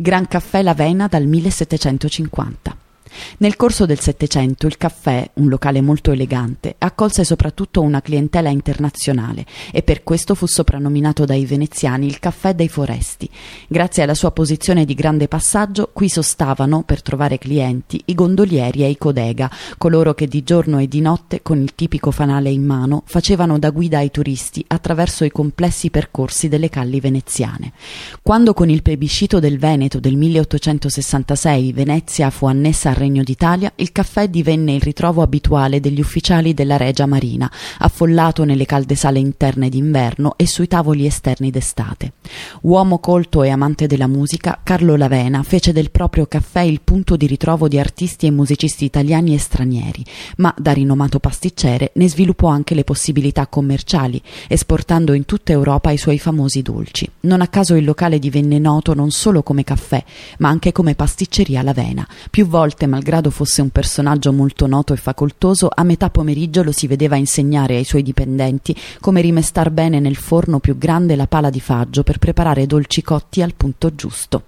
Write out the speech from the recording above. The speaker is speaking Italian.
Gran Caffè Lavena dal 1750. Nel corso del Settecento il caffè, un locale molto elegante, accolse soprattutto una clientela internazionale e per questo fu soprannominato dai veneziani il caffè dei foresti. Grazie alla sua posizione di grande passaggio, qui sostavano, per trovare clienti, i gondolieri e i codega, coloro che di giorno e di notte, con il tipico fanale in mano, facevano da guida ai turisti attraverso i complessi percorsi delle calli veneziane. Quando con il plebiscito del Veneto del 1866 Venezia fu annessa al Regno d'Italia, il caffè divenne il ritrovo abituale degli ufficiali della Regia Marina, affollato nelle calde sale interne d'inverno e sui tavoli esterni d'estate. Uomo colto e amante della musica, Carlo Lavena fece del proprio caffè il punto di ritrovo di artisti e musicisti italiani e stranieri, ma da rinomato pasticcere ne sviluppò anche le possibilità commerciali, esportando in tutta Europa i suoi famosi dolci. Non a caso il locale divenne noto non solo come caffè, ma anche come pasticceria Lavena. Più volte malgrado fosse un personaggio molto noto e facoltoso, a metà pomeriggio lo si vedeva insegnare ai suoi dipendenti come rimestar bene nel forno più grande la pala di faggio per preparare dolci cotti al punto giusto.